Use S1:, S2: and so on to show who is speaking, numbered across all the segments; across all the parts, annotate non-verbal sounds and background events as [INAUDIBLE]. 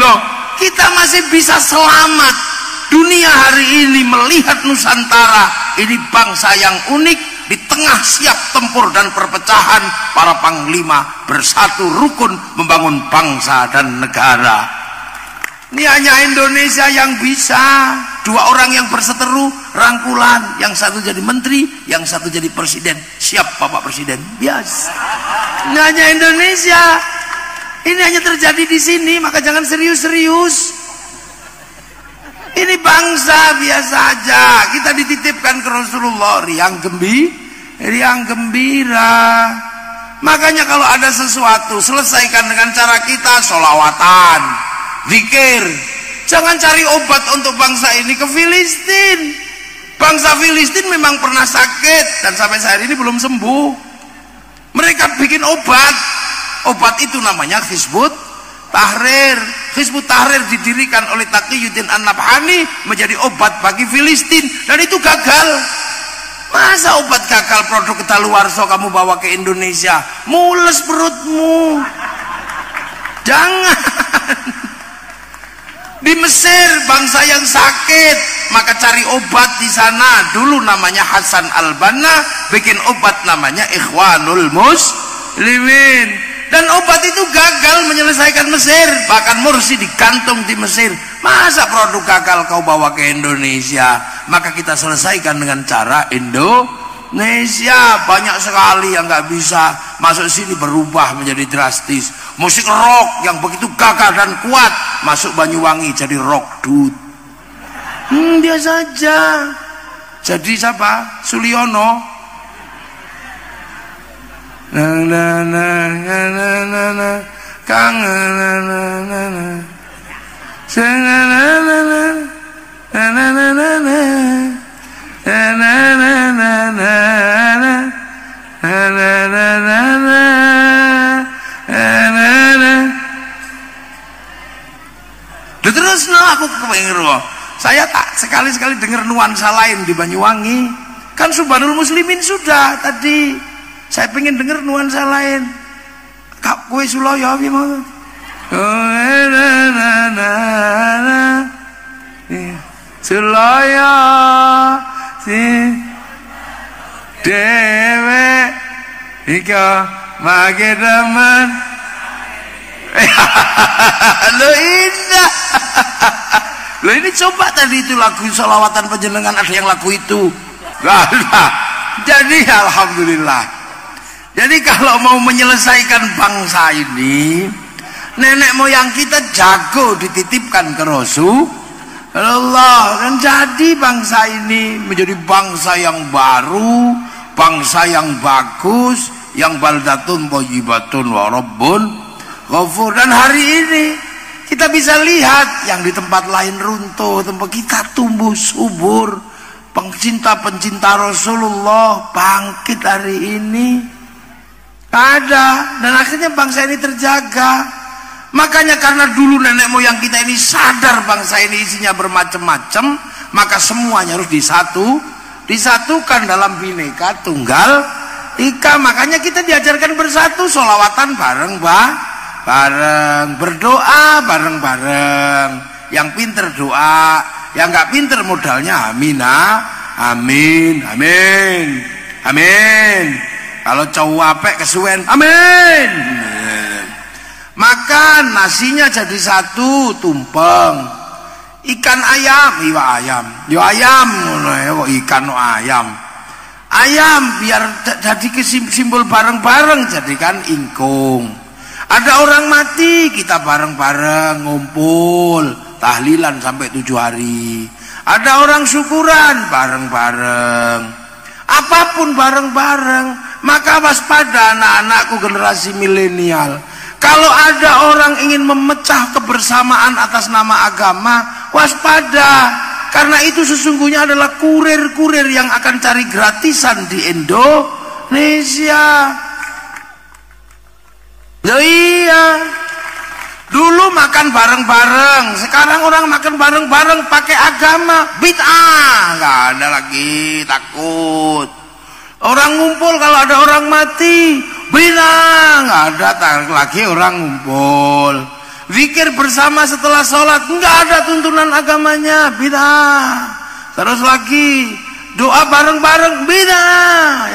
S1: loh kita masih bisa selamat. Dunia hari ini melihat Nusantara ini bangsa yang unik di tengah siap tempur dan perpecahan para panglima bersatu rukun membangun bangsa dan negara. Ini hanya Indonesia yang bisa dua orang yang berseteru rangkulan yang satu jadi menteri yang satu jadi presiden. Siap bapak presiden? Biasa ini hanya Indonesia ini hanya terjadi di sini maka jangan serius-serius. Ini bangsa biasa aja. Kita dititipkan ke Rasulullah riang gembi riang gembira. Makanya kalau ada sesuatu selesaikan dengan cara kita solawatan zikir. Jangan cari obat untuk bangsa ini ke Filistin. Bangsa Filistin memang pernah sakit dan sampai saat ini belum sembuh. Mereka bikin obat obat itu namanya Hizbut Tahrir Hizbut Tahrir didirikan oleh Taqiyuddin An-Nabhani menjadi obat bagi Filistin dan itu gagal Masa obat gagal produk kedaluarsa kamu bawa ke Indonesia? Mules perutmu. Jangan. Di Mesir bangsa yang sakit, maka cari obat di sana. Dulu namanya Hasan Al-Banna, bikin obat namanya Ikhwanul Muslimin. Dan obat itu gagal menyelesaikan Mesir, bahkan Mursi digantung di Mesir. Masa produk gagal kau bawa ke Indonesia? Maka kita selesaikan dengan cara Indonesia. Banyak sekali yang nggak bisa masuk sini berubah menjadi drastis. Musik rock yang begitu gagah dan kuat masuk Banyuwangi jadi rock dude. Hmm, dia saja. Jadi siapa? Suliono. Na na na na na na na kangen na na na na terus no aku saya tak sekali-sekali dengar nuansa lain di Banyuwangi kan Subhanul Muslimin sudah tadi saya pengen dengar nuansa lain. Kak kue suloyo gimana Sulaya si dewe. Ika mage demen. [LAUGHS] Lo indah. [LAUGHS] Lo ini coba tadi itu lagu solawatan penjenengan ada yang lagu itu. Gak ada. Jadi alhamdulillah jadi kalau mau menyelesaikan bangsa ini nenek moyang kita jago dititipkan ke Rasul Allah. Dan jadi bangsa ini menjadi bangsa yang baru bangsa yang bagus yang baldatun boyibatun warobun ghafur. Dan hari ini kita bisa lihat yang di tempat lain runtuh tempat kita tumbuh subur. Pencinta-pencinta Rasulullah bangkit hari ini ada dan akhirnya bangsa ini terjaga Makanya karena dulu nenek moyang kita ini sadar bangsa ini isinya bermacam-macam, maka semuanya harus disatu, disatukan dalam bineka tunggal ika. Makanya kita diajarkan bersatu, solawatan bareng bah, bareng berdoa bareng-bareng. Yang pinter doa, yang nggak pinter modalnya amina, amin, amin, amin. Kalau cowok apek kesuwen, amin. Makan nasinya jadi satu tumpeng. Ikan ayam iwa ayam. Yo ayam ya ikan no ayam. Ayam biar jadi simbol bareng-bareng jadikan ingkung. Ada orang mati kita bareng-bareng ngumpul tahlilan sampai tujuh hari. Ada orang syukuran bareng-bareng. Apa pun bareng-bareng maka waspada anak-anakku generasi milenial kalau ada orang ingin memecah kebersamaan atas nama agama, waspada. Karena itu sesungguhnya adalah kurir-kurir yang akan cari gratisan di Indonesia. Ya iya. Dulu makan bareng-bareng, sekarang orang makan bareng-bareng pakai agama, bid'ah. Enggak ada lagi, takut. Orang ngumpul kalau ada orang mati, bilang ada lagi orang ngumpul. Zikir bersama setelah sholat nggak ada tuntunan agamanya. Bid'ah. Terus lagi doa bareng-bareng beda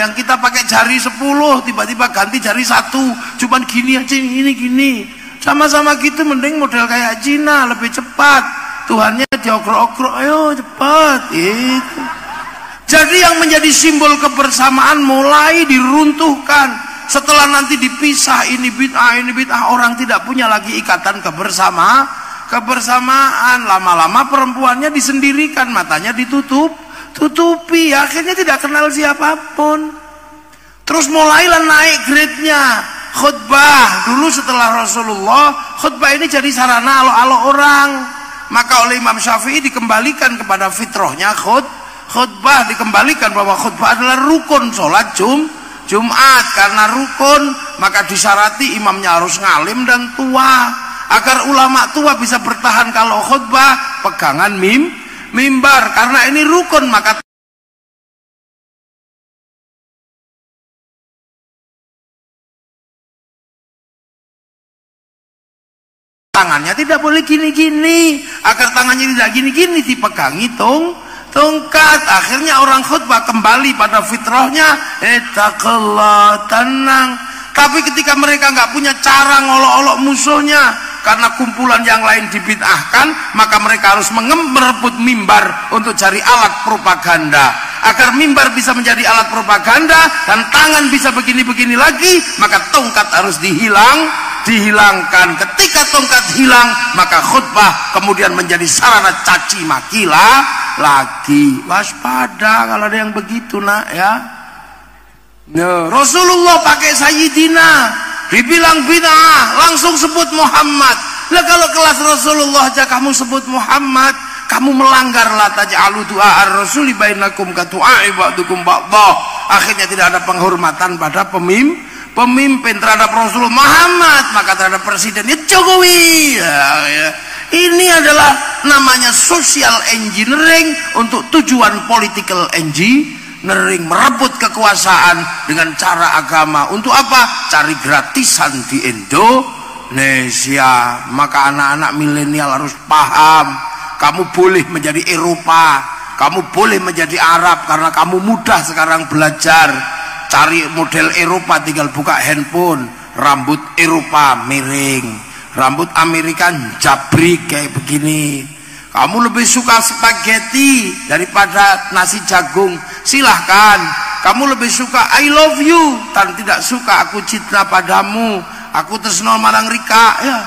S1: yang kita pakai jari 10 tiba-tiba ganti jari satu. Cuman gini aja ini gini. Sama-sama gitu mending model kayak Cina lebih cepat. Tuhannya diokrok-okrok ayo cepat. Itu jadi yang menjadi simbol kebersamaan mulai diruntuhkan. Setelah nanti dipisah ini bid'ah ini bid'ah orang tidak punya lagi ikatan kebersama kebersamaan. Lama-lama perempuannya disendirikan matanya ditutup tutupi akhirnya tidak kenal siapa pun. Terus mulailah naik grade-nya khutbah. Dulu setelah Rasulullah khutbah ini jadi sarana alo-alo orang. Maka oleh Imam Syafi'i dikembalikan kepada fitrahnya khut khutbah dikembalikan bahwa khutbah adalah rukun sholat jum Jumat. Karena rukun maka disyarati imamnya harus ngalim dan tua. Agar ulama tua bisa bertahan kalau khutbah pegangan mim mimbar. Karena ini rukun maka tangannya tidak boleh gini-gini. Agar tangannya tidak gini-gini dipegangi tung tongkat akhirnya orang khutbah kembali pada fitrahnya. Etakallah tenang. Tapi ketika mereka nggak punya cara ngolok-olok musuhnya karena kumpulan yang lain dibid'ahkan maka mereka harus merebut mimbar untuk cari alat propaganda. Agar mimbar bisa menjadi alat propaganda dan tangan bisa begini-begini lagi maka tongkat harus dihilang dihilangkan. Ketika tongkat hilang maka khutbah kemudian menjadi sarana caci makilah lagi waspada kalau ada yang begitu nak ya. Nah, Rasulullah pakai Sayyidina dibilang bid'ah langsung sebut Muhammad. Lah kalau kelas Rasulullah aja kamu sebut Muhammad kamu melanggar la taj'alu du'a ar-rasuli bainakum ka du'a ba'dukum akhirnya tidak ada penghormatan pada pemimpin pemimpin terhadap Rasulullah Muhammad maka terhadap presiden ya Jokowi. Ya, ya. Ini adalah namanya social engineering untuk tujuan political engineering merebut kekuasaan dengan cara agama. Untuk apa? Cari gratisan di Indonesia. Maka anak-anak milenial harus paham kamu boleh menjadi Eropa kamu boleh menjadi Arab karena kamu mudah sekarang belajar. Cari model Eropa tinggal buka handphone rambut Eropa miring rambut Amerika jabrik kayak begini. Kamu lebih suka spaghetti daripada nasi jagung. Silahkan. Kamu lebih suka I love you dan tidak suka aku cinta padamu. Aku tersenol marang Rika. Ya.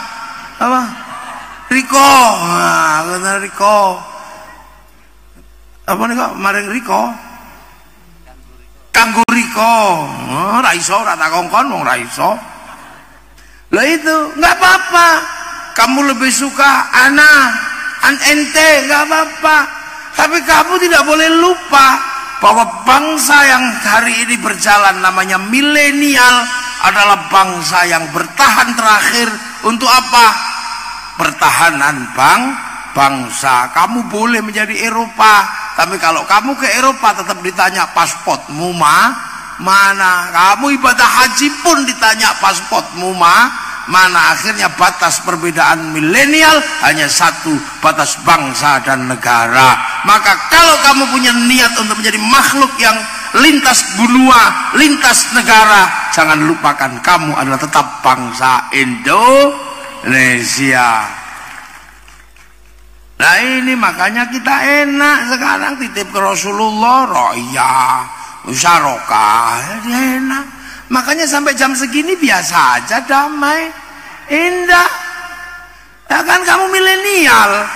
S1: Apa? Riko. Nah, Riko. Apa nih kok? Marang Riko? Kanggo riko. Oh, ra iso ora tak kongkon wong ra iso lah itu nggak apa-apa kamu lebih suka ana an ente nggak apa-apa tapi kamu tidak boleh lupa bahwa bangsa yang hari ini berjalan namanya milenial adalah bangsa yang bertahan terakhir untuk apa? Pertahanan bang bangsa. Kamu boleh menjadi Eropa, tapi kalau kamu ke Eropa tetap ditanya pasportmu ma mana? Kamu ibadah haji pun ditanya pasportmu ma mana? Akhirnya batas perbedaan milenial hanya satu, batas bangsa dan negara. Maka kalau kamu punya niat untuk menjadi makhluk yang lintas benua, lintas negara, jangan lupakan kamu adalah tetap bangsa Indonesia. Nah ini makanya kita enak sekarang titip ke Rasulullah roya musyaroka jadi enak. Makanya sampai jam segini biasa aja damai. Indah. Ya kan kamu milenial.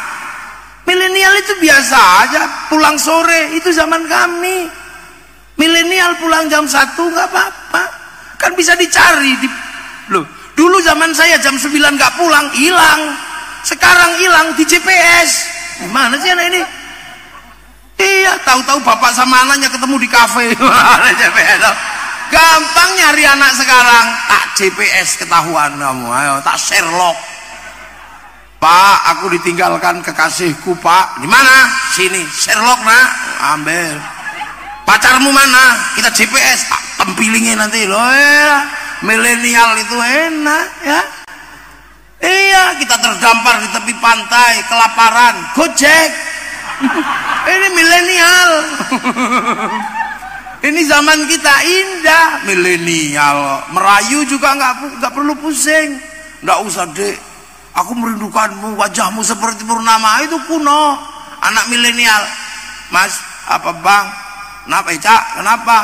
S1: Milenial itu biasa aja pulang sore itu zaman kami. Milenial pulang jam satu nggak apa-apa. Kan bisa dicari di, loh dulu zaman saya jam 9 nggak pulang hilang. Sekarang hilang di GPS gimana sih anak ini iya tahu-tahu bapak sama anaknya ketemu di kafe. [LAUGHS] Gampang nyari anak sekarang. Tak GPS ketahuan kamu ayo tak Sherlock. Pak aku ditinggalkan kekasihku Pak. Di mana? Sini. Sherlock nak? Ambil. Pacarmu mana? Kita GPS tak tempilingin nanti. Loh ya. Milenial itu enak ya. Iya, kita terdampar di tepi pantai, kelaparan, gojek. Ini milenial. Ini zaman kita indah, milenial. Merayu juga nggak nggak perlu pusing. Nggak usah dek. Aku merindukanmu, wajahmu seperti purnama itu kuno. Anak milenial. Mas, apa bang? Kenapa, Cak? Kenapa?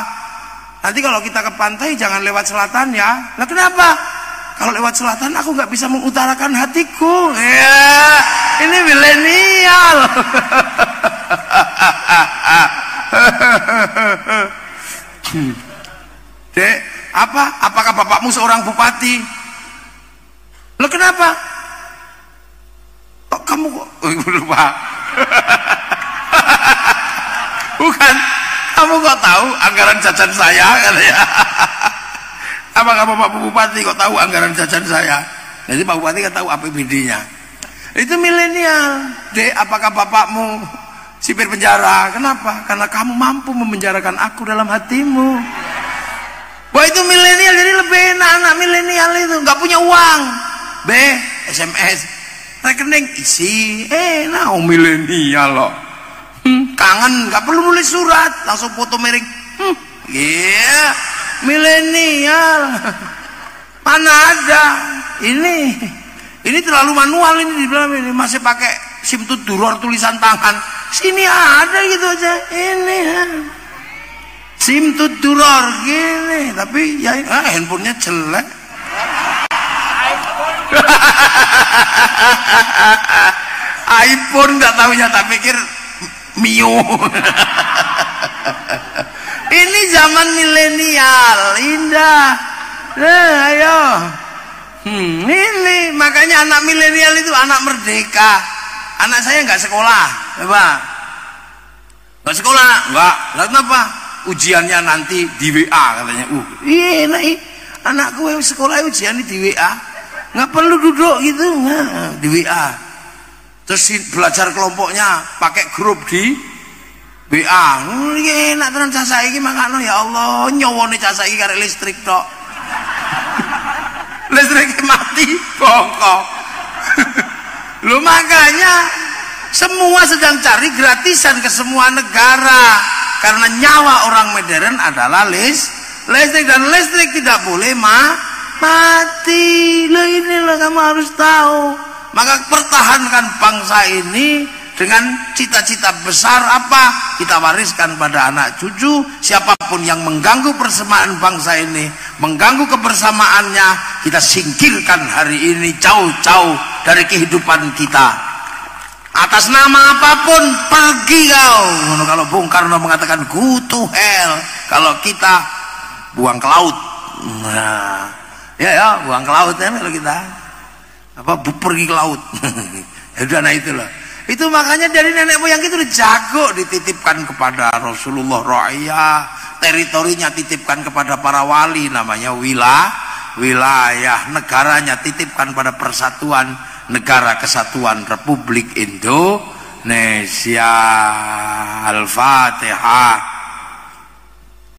S1: Nanti kalau kita ke pantai jangan lewat selatan ya. Lah kenapa? Kalau lewat selatan aku nggak bisa mengutarakan hatiku. Ya, ini milenial. [LAUGHS] Dek, apa? Apakah bapakmu seorang bupati? Lo kenapa? Kok kamu kok oh, [LAUGHS] lupa? Bukan, kamu kok tahu anggaran jajan saya katanya. [LAUGHS] Apakah Bapak Bupati kok tahu anggaran jajan saya? Jadi Pak Bupati kan tahu APBD-nya. Itu milenial. Dek, apakah bapakmu sipir penjara? Kenapa? Karena kamu mampu memenjarakan aku dalam hatimu. Wah itu milenial jadi lebih enak anak milenial itu nggak punya uang. B SMS rekening isi eh nah oh, milenial loh. Hmm, kangen nggak perlu nulis surat langsung foto miring. Hmm, yeah milenial. Mana ada. Ini ini terlalu manual ini di dalam ini. Masih pakai sim tuduror tulisan tangan. Sini ada gitu aja. Ini ya. sim tuduror gini. Tapi ya ah, handphonenya jelek. iPhone nggak tahunya tak pikir Mio ini zaman milenial, indah. Nah, ayo. Hmm, ini makanya anak milenial itu anak merdeka. Anak saya nggak sekolah, coba. Nggak sekolah, nggak. Lalu kenapa? Ujiannya nanti di WA katanya. Uh, iya, enak. Anakku sekolah ujian di WA. Nggak perlu duduk gitu, nggak di WA. Terus belajar kelompoknya pakai grup di BA iki enak tenan cah saiki makano ya Allah nyowone cah saiki karek listrik tok. [LAUGHS] Listrik mati bongkok. [LAUGHS] Lu makanya semua sedang cari gratisan ke semua negara. Karena nyawa orang modern adalah list listrik dan listrik tidak boleh ma mati. Lo ini lo kamu harus tahu. Maka pertahankan bangsa ini dengan cita-cita besar apa? Kita wariskan pada anak cucu siapa pun yang mengganggu persamaan bangsa ini mengganggu kebersamaannya kita singkirkan hari ini jauh-jauh dari kehidupan kita. Atas nama apa pun pergi kau. Kalau Bung Karno mengatakan go to hell. Kalau kita buang ke laut. Nah, ya ya buang ke laut ya kalau kita. Apa pergi ke laut. [LAUGHS] Ya udah nah itulah itu makanya dari nenek moyang itu jago dititipkan kepada Rasulullah Ra'iyah, teritorinya titipkan kepada para wali namanya wilayah, wilayah negaranya titipkan pada persatuan negara kesatuan Republik Indonesia. Al-Fatihah.